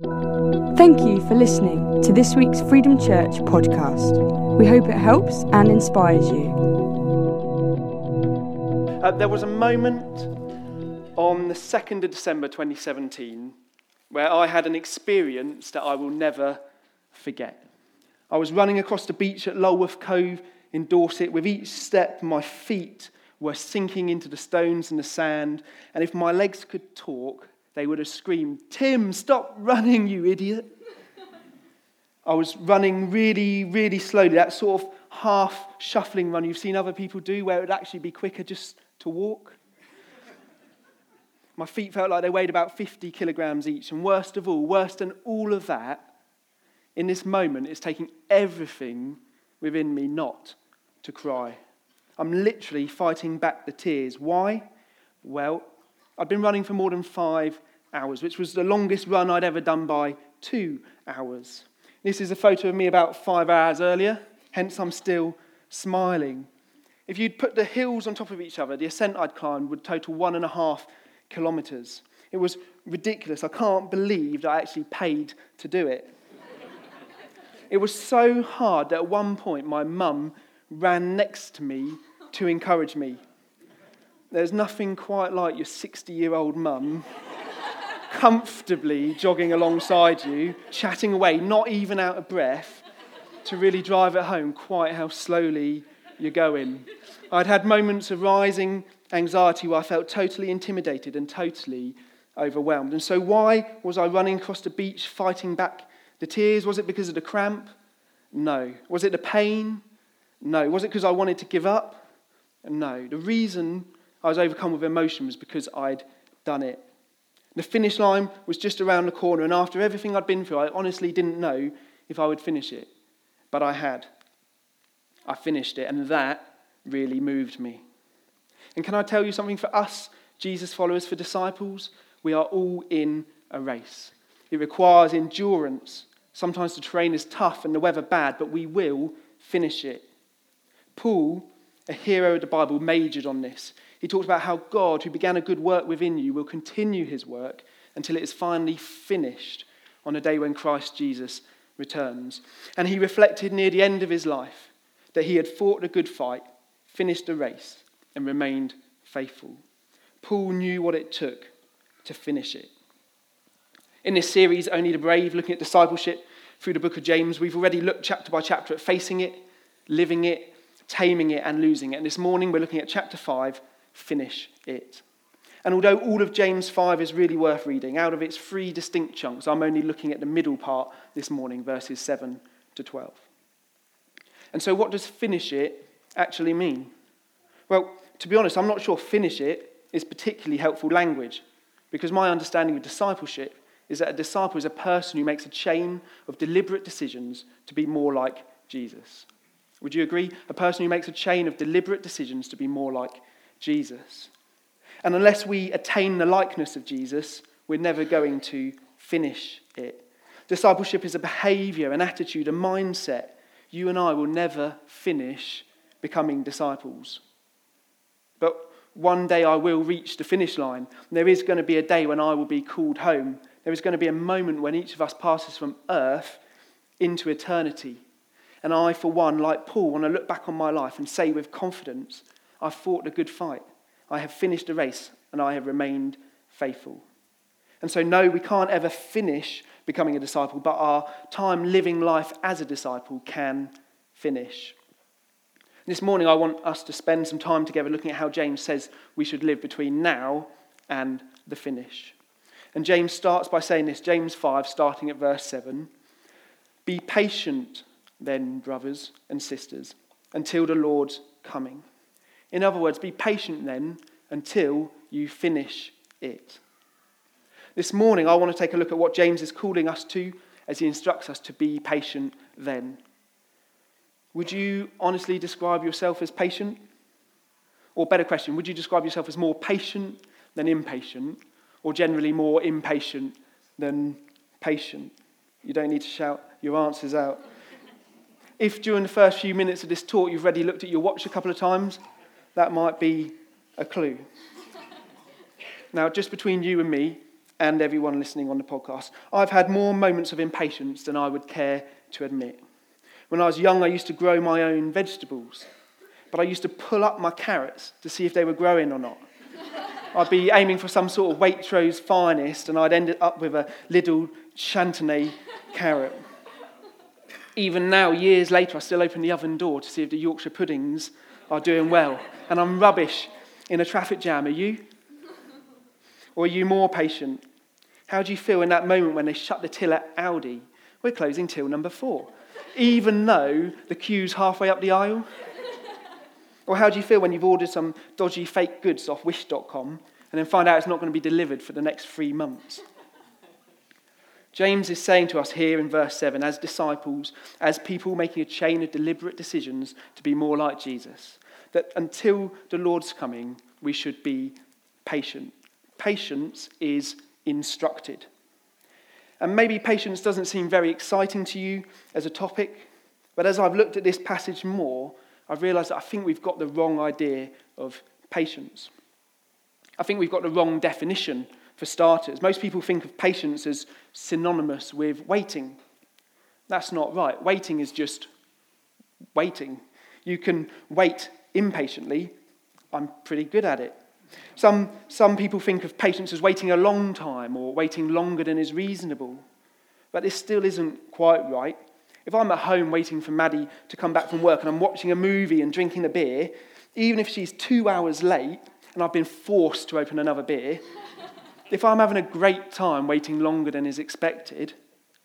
Thank you for listening to this week's Freedom Church podcast. We hope it helps and inspires you. Uh, there was a moment on the 2nd of December 2017 where I had an experience that I will never forget. I was running across the beach at Lulworth Cove in Dorset. With each step, my feet were sinking into the stones and the sand, and if my legs could talk, they would have screamed, Tim, stop running, you idiot. I was running really, really slowly, that sort of half shuffling run you've seen other people do, where it would actually be quicker just to walk. My feet felt like they weighed about 50 kilograms each, and worst of all, worse than all of that, in this moment, it's taking everything within me not to cry. I'm literally fighting back the tears. Why? Well, I'd been running for more than five hours, which was the longest run I'd ever done by two hours. This is a photo of me about five hours earlier, hence I'm still smiling. If you'd put the hills on top of each other, the ascent I'd climbed would total one and a half kilometres. It was ridiculous. I can't believe that I actually paid to do it. It was so hard that at one point my mum ran next to me to encourage me. There's nothing quite like your 60 year old mum comfortably jogging alongside you, chatting away, not even out of breath, to really drive it home quite how slowly you're going. I'd had moments of rising anxiety where I felt totally intimidated and totally overwhelmed. And so, why was I running across the beach fighting back the tears, was it because of the cramp? No. Was it the pain? No. Was it because I wanted to give up? No. The reason I was overcome with emotion was because I'd done it. The finish line was just around the corner, and after everything I'd been through, I honestly didn't know if I would finish it. But I had. I finished it, and that really moved me. And can I tell you something for us, Jesus followers, for disciples? We are all in a race. It requires endurance, Sometimes the terrain is tough and the weather bad, but we will finish it. Paul, a hero of the Bible, majored on this. He talked about how God, who began a good work within you, will continue his work until it is finally finished on a day when Christ Jesus returns. And he reflected near the end of his life that he had fought a good fight, finished the race, and remained faithful. Paul knew what it took to finish it. In this series, Only the Brave, looking at discipleship through the book of James, we've already looked chapter by chapter at facing it, living it, taming it, and losing it. And this morning, we're looking at chapter 5, Finish It. And although all of James 5 is really worth reading, out of its three distinct chunks, I'm only looking at the middle part this morning, verses 7 to 12. And so, what does finish it actually mean? Well, to be honest, I'm not sure finish it is particularly helpful language, because my understanding of discipleship is that a disciple is a person who makes a chain of deliberate decisions to be more like Jesus. Would you agree? A person who makes a chain of deliberate decisions to be more like Jesus. And unless we attain the likeness of Jesus, we're never going to finish it. Discipleship is a behavior, an attitude, a mindset. You and I will never finish becoming disciples. But one day I will reach the finish line. There is going to be a day when I will be called home there is going to be a moment when each of us passes from earth into eternity. And I, for one, like Paul, want to look back on my life and say with confidence, I've fought a good fight. I have finished the race and I have remained faithful. And so, no, we can't ever finish becoming a disciple, but our time living life as a disciple can finish. This morning, I want us to spend some time together looking at how James says we should live between now and the finish. And James starts by saying this James 5, starting at verse 7 Be patient, then, brothers and sisters, until the Lord's coming. In other words, be patient then until you finish it. This morning, I want to take a look at what James is calling us to as he instructs us to be patient then. Would you honestly describe yourself as patient? Or, better question, would you describe yourself as more patient than impatient? or generally more impatient than patient. You don't need to shout your answers out. If during the first few minutes of this talk you've already looked at your watch a couple of times, that might be a clue. Now, just between you and me, and everyone listening on the podcast, I've had more moments of impatience than I would care to admit. When I was young, I used to grow my own vegetables, but I used to pull up my carrots to see if they were growing or not. I'd be aiming for some sort of Waitrose finest, and I'd end up with a little Chantenay carrot. Even now, years later, I still open the oven door to see if the Yorkshire puddings are doing well. And I'm rubbish in a traffic jam. Are you? Or are you more patient? How do you feel in that moment when they shut the till at Aldi? We're closing till number four, even though the queue's halfway up the aisle. Or how do you feel when you've ordered some dodgy fake goods off wish.com and then find out it's not going to be delivered for the next three months? James is saying to us here in verse 7 as disciples, as people making a chain of deliberate decisions to be more like Jesus, that until the Lord's coming, we should be patient. Patience is instructed. And maybe patience doesn't seem very exciting to you as a topic, but as I've looked at this passage more, I've realized that I think we've got the wrong idea of patience. I think we've got the wrong definition for starters. Most people think of patience as synonymous with waiting. That's not right. Waiting is just waiting. You can wait impatiently. I'm pretty good at it. Some, some people think of patience as waiting a long time or waiting longer than is reasonable. But this still isn't quite right. If I'm at home waiting for Maddie to come back from work and I'm watching a movie and drinking a beer, even if she's two hours late and I've been forced to open another beer, if I'm having a great time waiting longer than is expected,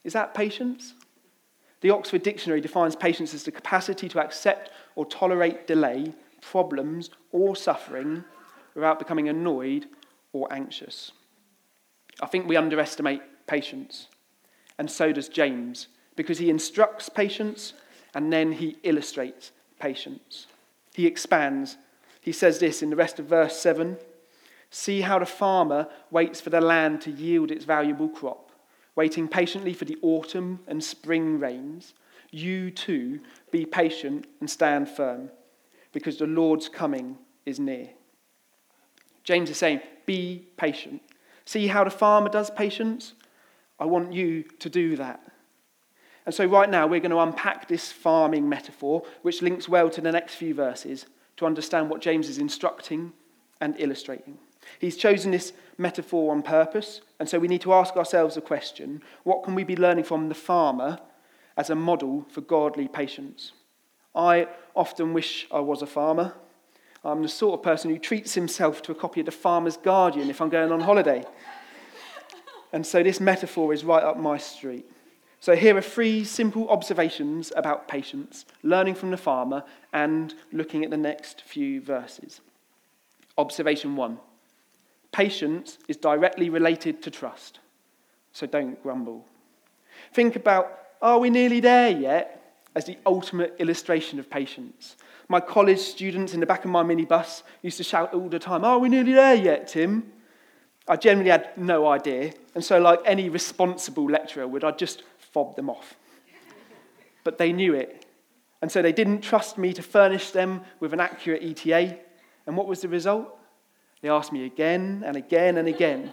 is that patience? The Oxford Dictionary defines patience as the capacity to accept or tolerate delay, problems, or suffering without becoming annoyed or anxious. I think we underestimate patience, and so does James because he instructs patience and then he illustrates patience. He expands. He says this in the rest of verse 7 See how the farmer waits for the land to yield its valuable crop, waiting patiently for the autumn and spring rains. You too be patient and stand firm, because the Lord's coming is near. James is saying, Be patient. See how the farmer does patience? I want you to do that. And so, right now, we're going to unpack this farming metaphor, which links well to the next few verses, to understand what James is instructing and illustrating. He's chosen this metaphor on purpose, and so we need to ask ourselves a question what can we be learning from the farmer as a model for godly patience? I often wish I was a farmer. I'm the sort of person who treats himself to a copy of The Farmer's Guardian if I'm going on holiday. And so this metaphor is right up my street. So, here are three simple observations about patience, learning from the farmer, and looking at the next few verses. Observation one patience is directly related to trust, so don't grumble. Think about, are we nearly there yet? as the ultimate illustration of patience. My college students in the back of my minibus used to shout all the time, Are we nearly there yet, Tim? I generally had no idea, and so, like any responsible lecturer would, I just fob them off. But they knew it. And so they didn't trust me to furnish them with an accurate ETA. And what was the result? They asked me again and again and again.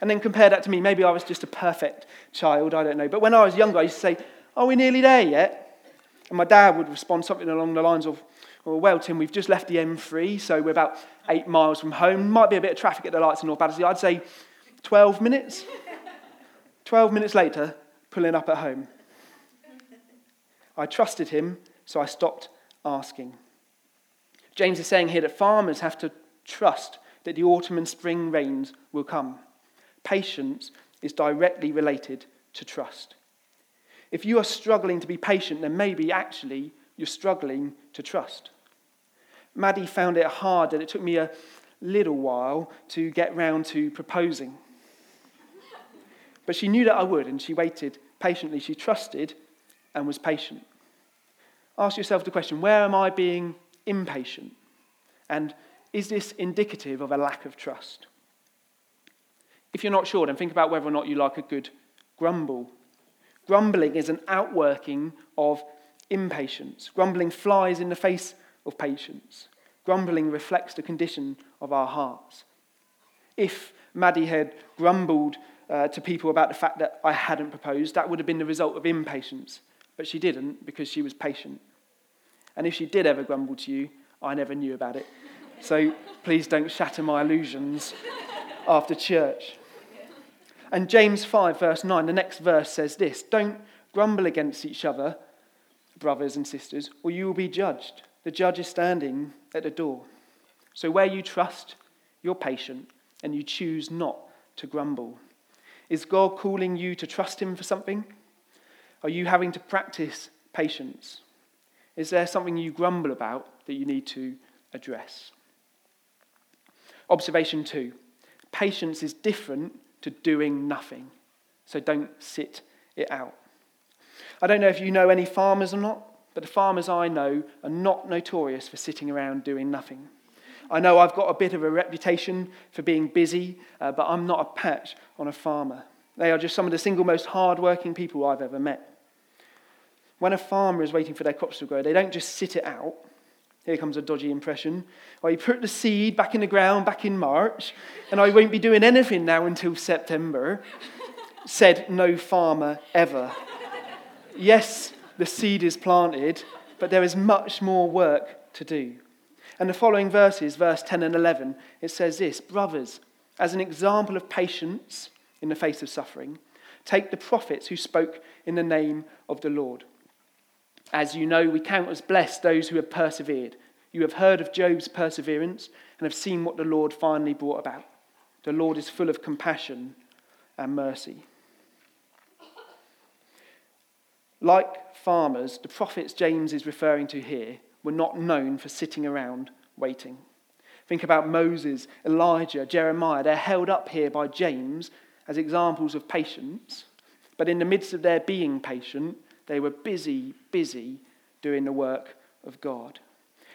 And then compare that to me. Maybe I was just a perfect child, I don't know. But when I was younger, I used to say, Are we nearly there yet? And my dad would respond something along the lines of, Well, Tim, we've just left the M3, so we're about eight miles from home. Might be a bit of traffic at the lights in North Battersea. I'd say 12 minutes. 12 minutes later, pulling up at home. I trusted him, so I stopped asking. James is saying here that farmers have to trust that the autumn and spring rains will come. Patience is directly related to trust. If you are struggling to be patient, then maybe actually you're struggling to trust. Maddie found it hard that it took me a little while to get round to proposing. But she knew that I would, and she waited patiently. She trusted and was patient. Ask yourself the question where am I being impatient? And is this indicative of a lack of trust? If you're not sure, then think about whether or not you like a good grumble. Grumbling is an outworking of impatience. Grumbling flies in the face of patience. Grumbling reflects the condition of our hearts. If Maddie had grumbled uh, to people about the fact that I hadn't proposed, that would have been the result of impatience. But she didn't because she was patient. And if she did ever grumble to you, I never knew about it. So please don't shatter my illusions after church. And James 5, verse 9, the next verse says this Don't grumble against each other, brothers and sisters, or you will be judged. The judge is standing at the door. So where you trust, you're patient, and you choose not to grumble. Is God calling you to trust Him for something? Are you having to practice patience? Is there something you grumble about that you need to address? Observation two patience is different to doing nothing, so don't sit it out. I don't know if you know any farmers or not, but the farmers I know are not notorious for sitting around doing nothing. I know I've got a bit of a reputation for being busy, uh, but I'm not a patch on a farmer. They are just some of the single most hard-working people I've ever met. When a farmer is waiting for their crops to grow, they don't just sit it out. Here comes a dodgy impression. I put the seed back in the ground back in March, and I won't be doing anything now until September. Said no farmer ever. Yes, the seed is planted, but there is much more work to do. And the following verses, verse 10 and 11, it says this Brothers, as an example of patience in the face of suffering, take the prophets who spoke in the name of the Lord. As you know, we count as blessed those who have persevered. You have heard of Job's perseverance and have seen what the Lord finally brought about. The Lord is full of compassion and mercy. Like farmers, the prophets James is referring to here were not known for sitting around waiting. Think about Moses, Elijah, Jeremiah. They're held up here by James as examples of patience, but in the midst of their being patient, they were busy, busy doing the work of God.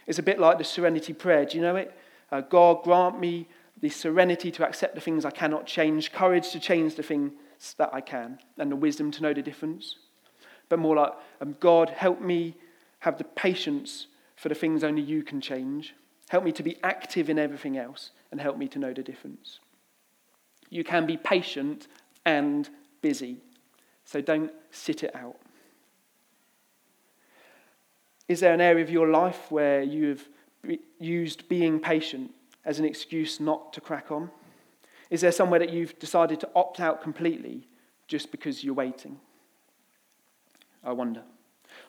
It's a bit like the serenity prayer. Do you know it? Uh, God, grant me the serenity to accept the things I cannot change, courage to change the things that I can, and the wisdom to know the difference. But more like, um, God, help me have the patience for the things only you can change. Help me to be active in everything else and help me to know the difference. You can be patient and busy, so don't sit it out. Is there an area of your life where you've used being patient as an excuse not to crack on? Is there somewhere that you've decided to opt out completely just because you're waiting? I wonder.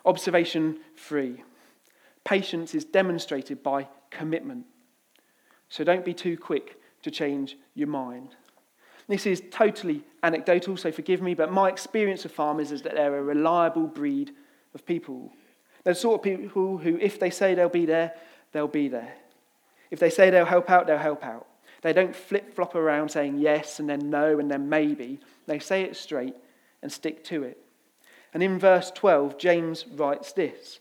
Observation three Patience is demonstrated by commitment. So don't be too quick to change your mind. This is totally anecdotal, so forgive me, but my experience of farmers is that they're a reliable breed of people. They're the sort of people who, if they say they'll be there, they'll be there. If they say they'll help out, they'll help out. They don't flip flop around saying yes and then no and then maybe. They say it straight and stick to it. And in verse 12, James writes this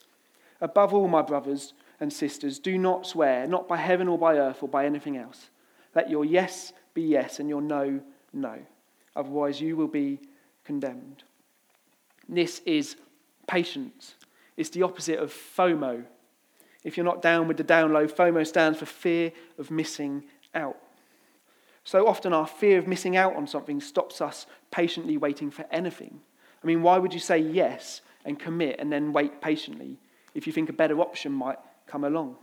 Above all, my brothers and sisters, do not swear, not by heaven or by earth or by anything else. Let your yes be yes and your no, no. Otherwise, you will be condemned. This is patience. It's the opposite of FOMO. If you're not down with the down low, FOMO stands for fear of missing out. So often, our fear of missing out on something stops us patiently waiting for anything. I mean, why would you say yes and commit and then wait patiently if you think a better option might come along.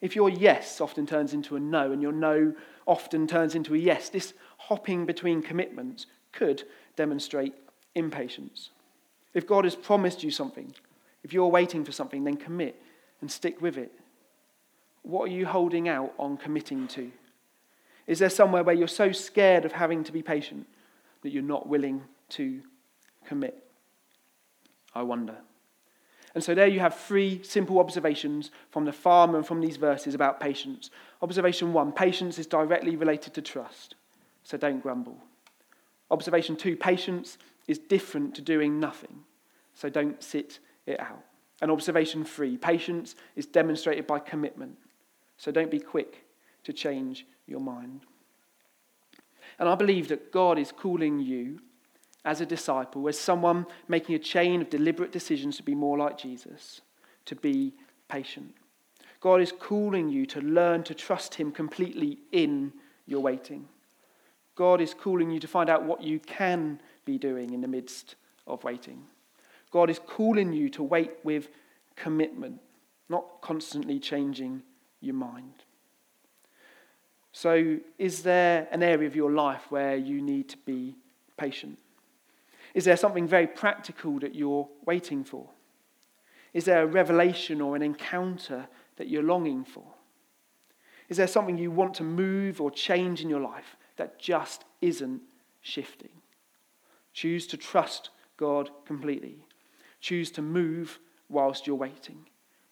If your yes often turns into a no and your no often turns into a yes, this hopping between commitments could demonstrate impatience. If God has promised you something, if you're waiting for something, then commit and stick with it. What are you holding out on committing to? Is there somewhere where you're so scared of having to be patient that you're not willing to commit? I wonder. And so there you have three simple observations from the farmer and from these verses about patience. Observation one patience is directly related to trust, so don't grumble. Observation two patience is different to doing nothing, so don't sit it out. And observation three patience is demonstrated by commitment, so don't be quick to change your mind. And I believe that God is calling you as a disciple, as someone making a chain of deliberate decisions to be more like Jesus, to be patient. God is calling you to learn to trust Him completely in your waiting. God is calling you to find out what you can be doing in the midst of waiting. God is calling you to wait with commitment, not constantly changing your mind. So, is there an area of your life where you need to be patient? Is there something very practical that you're waiting for? Is there a revelation or an encounter that you're longing for? Is there something you want to move or change in your life that just isn't shifting? Choose to trust God completely. Choose to move whilst you're waiting.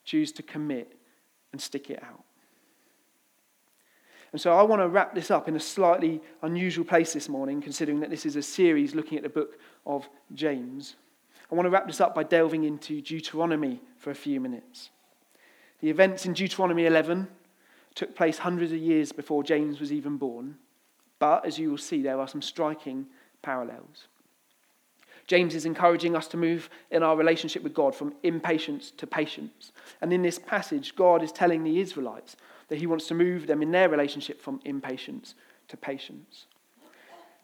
Choose to commit and stick it out. And so I want to wrap this up in a slightly unusual place this morning, considering that this is a series looking at the book of James. I want to wrap this up by delving into Deuteronomy for a few minutes. The events in Deuteronomy 11 took place hundreds of years before James was even born, but as you will see, there are some striking parallels. James is encouraging us to move in our relationship with God from impatience to patience. And in this passage, God is telling the Israelites that he wants to move them in their relationship from impatience to patience.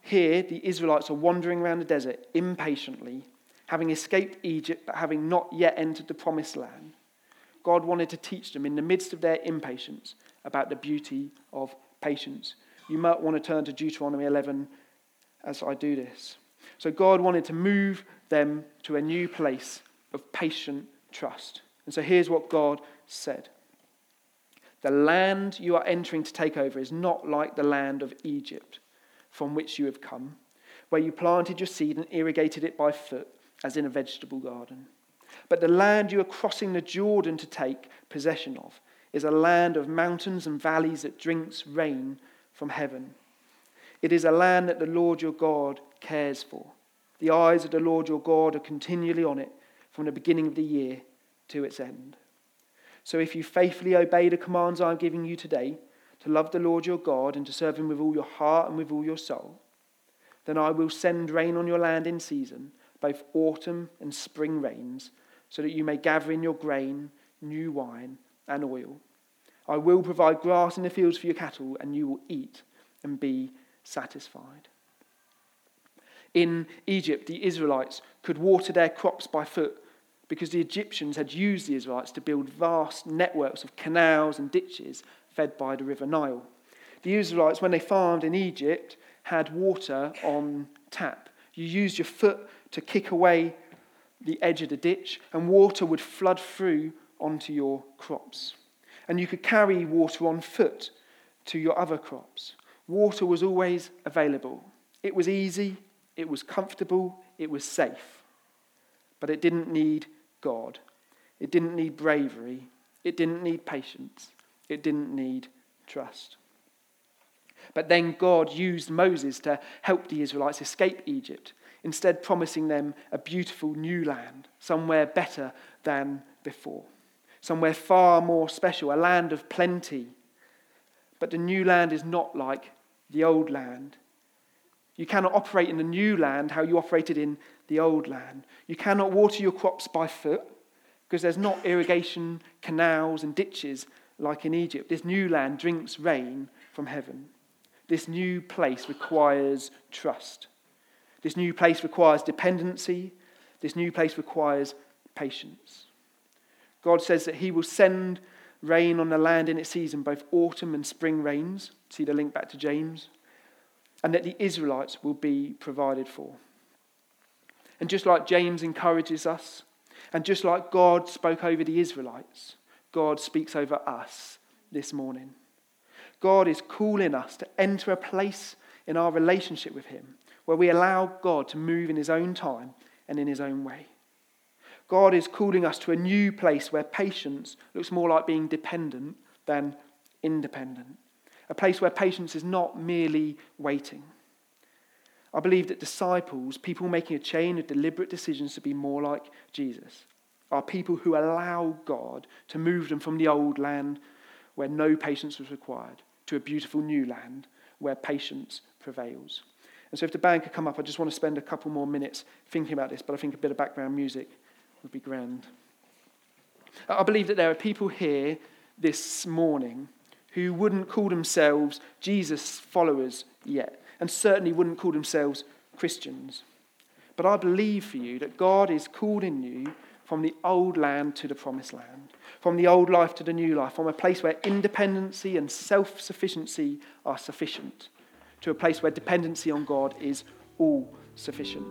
Here, the Israelites are wandering around the desert impatiently, having escaped Egypt but having not yet entered the promised land. God wanted to teach them in the midst of their impatience about the beauty of patience. You might want to turn to Deuteronomy 11 as I do this. So, God wanted to move them to a new place of patient trust. And so, here's what God said The land you are entering to take over is not like the land of Egypt from which you have come, where you planted your seed and irrigated it by foot, as in a vegetable garden. But the land you are crossing the Jordan to take possession of is a land of mountains and valleys that drinks rain from heaven. It is a land that the Lord your God cares for. The eyes of the Lord your God are continually on it from the beginning of the year to its end. So if you faithfully obey the commands I am giving you today, to love the Lord your God and to serve him with all your heart and with all your soul, then I will send rain on your land in season, both autumn and spring rains, so that you may gather in your grain, new wine, and oil. I will provide grass in the fields for your cattle, and you will eat and be satisfied. In Egypt, the Israelites could water their crops by foot because the Egyptians had used the Israelites to build vast networks of canals and ditches fed by the River Nile. The Israelites, when they farmed in Egypt, had water on tap. You used your foot to kick away the edge of the ditch, and water would flood through onto your crops. And you could carry water on foot to your other crops. Water was always available. It was easy, it was comfortable, it was safe. But it didn't need God. It didn't need bravery. It didn't need patience. It didn't need trust. But then God used Moses to help the Israelites escape Egypt, instead, promising them a beautiful new land, somewhere better than before, somewhere far more special, a land of plenty. But the new land is not like the old land. You cannot operate in the new land how you operated in the old land. You cannot water your crops by foot because there's not irrigation canals and ditches like in Egypt. This new land drinks rain from heaven. This new place requires trust. This new place requires dependency. This new place requires patience. God says that He will send rain on the land in its season, both autumn and spring rains. See the link back to James. And that the Israelites will be provided for. And just like James encourages us, and just like God spoke over the Israelites, God speaks over us this morning. God is calling us to enter a place in our relationship with Him where we allow God to move in His own time and in His own way. God is calling us to a new place where patience looks more like being dependent than independent. A place where patience is not merely waiting. I believe that disciples, people making a chain of deliberate decisions to be more like Jesus, are people who allow God to move them from the old land where no patience was required to a beautiful new land where patience prevails. And so, if the band could come up, I just want to spend a couple more minutes thinking about this, but I think a bit of background music would be grand. I believe that there are people here this morning who wouldn't call themselves Jesus followers yet. and certainly wouldn't call themselves Christians. But I believe for you that God is calling you from the old land to the promised land, from the old life to the new life, from a place where independency and self sufficiency are sufficient, to a place where dependency on God is all sufficient.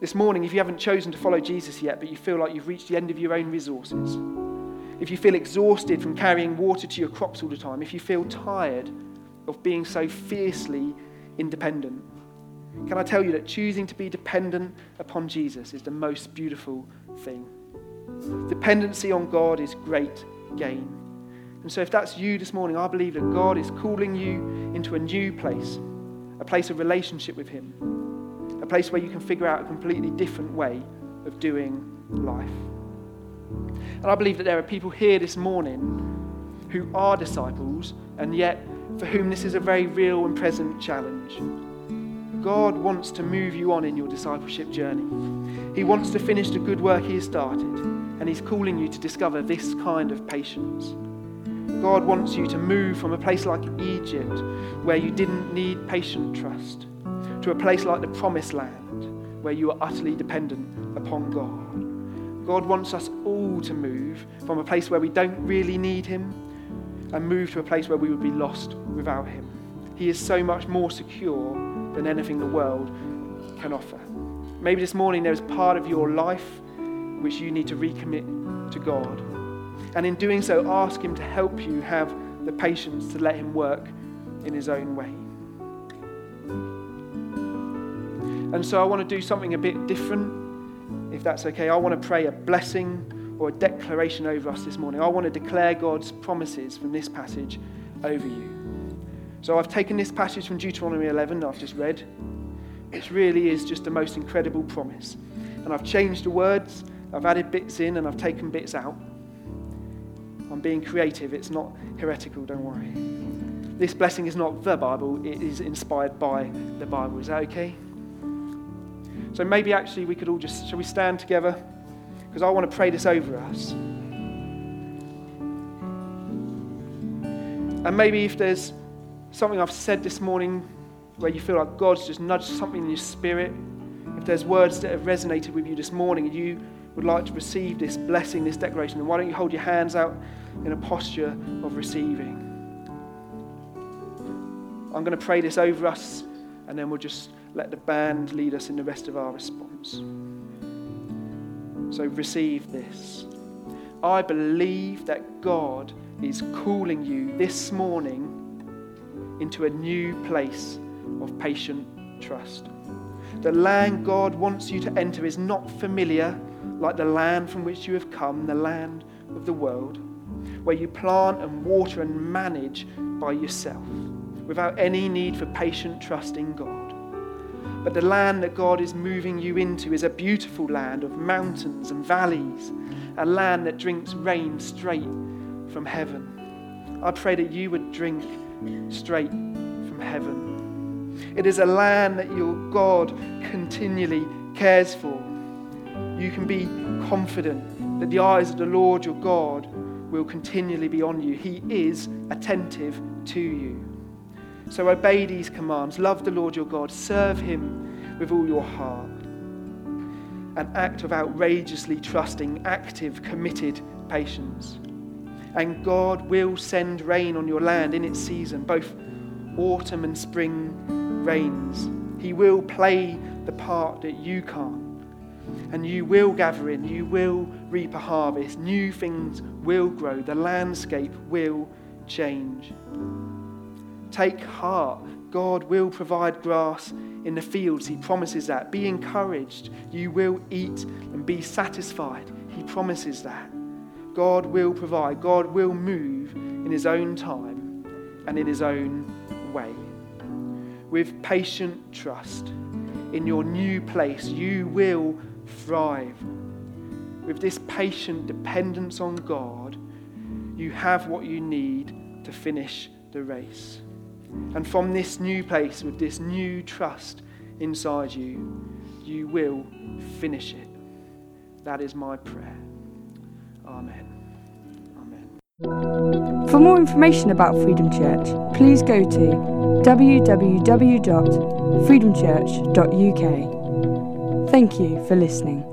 This morning, if you haven't chosen to follow Jesus yet, but you feel like you've reached the end of your own resources, if you feel exhausted from carrying water to your crops all the time, if you feel tired of being so fiercely independent, can I tell you that choosing to be dependent upon Jesus is the most beautiful thing? Dependency on God is great gain. And so, if that's you this morning, I believe that God is calling you into a new place, a place of relationship with Him, a place where you can figure out a completely different way of doing life. And I believe that there are people here this morning who are disciples, and yet for whom this is a very real and present challenge. God wants to move you on in your discipleship journey. He wants to finish the good work He has started, and He's calling you to discover this kind of patience. God wants you to move from a place like Egypt, where you didn't need patient trust, to a place like the Promised Land, where you are utterly dependent upon God. God wants us all to move from a place where we don't really need Him and move to a place where we would be lost without Him. He is so much more secure than anything the world can offer. Maybe this morning there is part of your life which you need to recommit to God. And in doing so, ask Him to help you have the patience to let Him work in His own way. And so I want to do something a bit different, if that's okay. I want to pray a blessing or a declaration over us this morning. I want to declare God's promises from this passage over you. So I've taken this passage from Deuteronomy 11 that I've just read, which really is just the most incredible promise. And I've changed the words, I've added bits in, and I've taken bits out. I'm being creative, it's not heretical, don't worry. This blessing is not the Bible, it is inspired by the Bible. Is that okay? So maybe actually we could all just, shall we stand together? Because I want to pray this over us. And maybe if there's something I've said this morning where you feel like God's just nudged something in your spirit, if there's words that have resonated with you this morning and you would like to receive this blessing, this declaration, then why don't you hold your hands out in a posture of receiving? I'm going to pray this over us and then we'll just let the band lead us in the rest of our response. So receive this. I believe that God is calling you this morning into a new place of patient trust. The land God wants you to enter is not familiar like the land from which you have come, the land of the world, where you plant and water and manage by yourself without any need for patient trust in God. But the land that God is moving you into is a beautiful land of mountains and valleys, a land that drinks rain straight from heaven. I pray that you would drink straight from heaven. It is a land that your God continually cares for. You can be confident that the eyes of the Lord your God will continually be on you. He is attentive to you. So obey these commands. Love the Lord your God. Serve him with all your heart. An act of outrageously trusting, active, committed patience and God will send rain on your land in its season, both autumn and spring rains. He will play the part that you can't. And you will gather in, you will reap a harvest, new things will grow, the landscape will change. Take heart, God will provide grass in the fields, He promises that. Be encouraged, you will eat and be satisfied, He promises that. God will provide, God will move in His own time and in His own way. With patient trust in your new place, you will thrive. With this patient dependence on God, you have what you need to finish the race. And from this new place, with this new trust inside you, you will finish it. That is my prayer. Amen. Amen. For more information about Freedom Church, please go to www.freedomchurch.uk. Thank you for listening.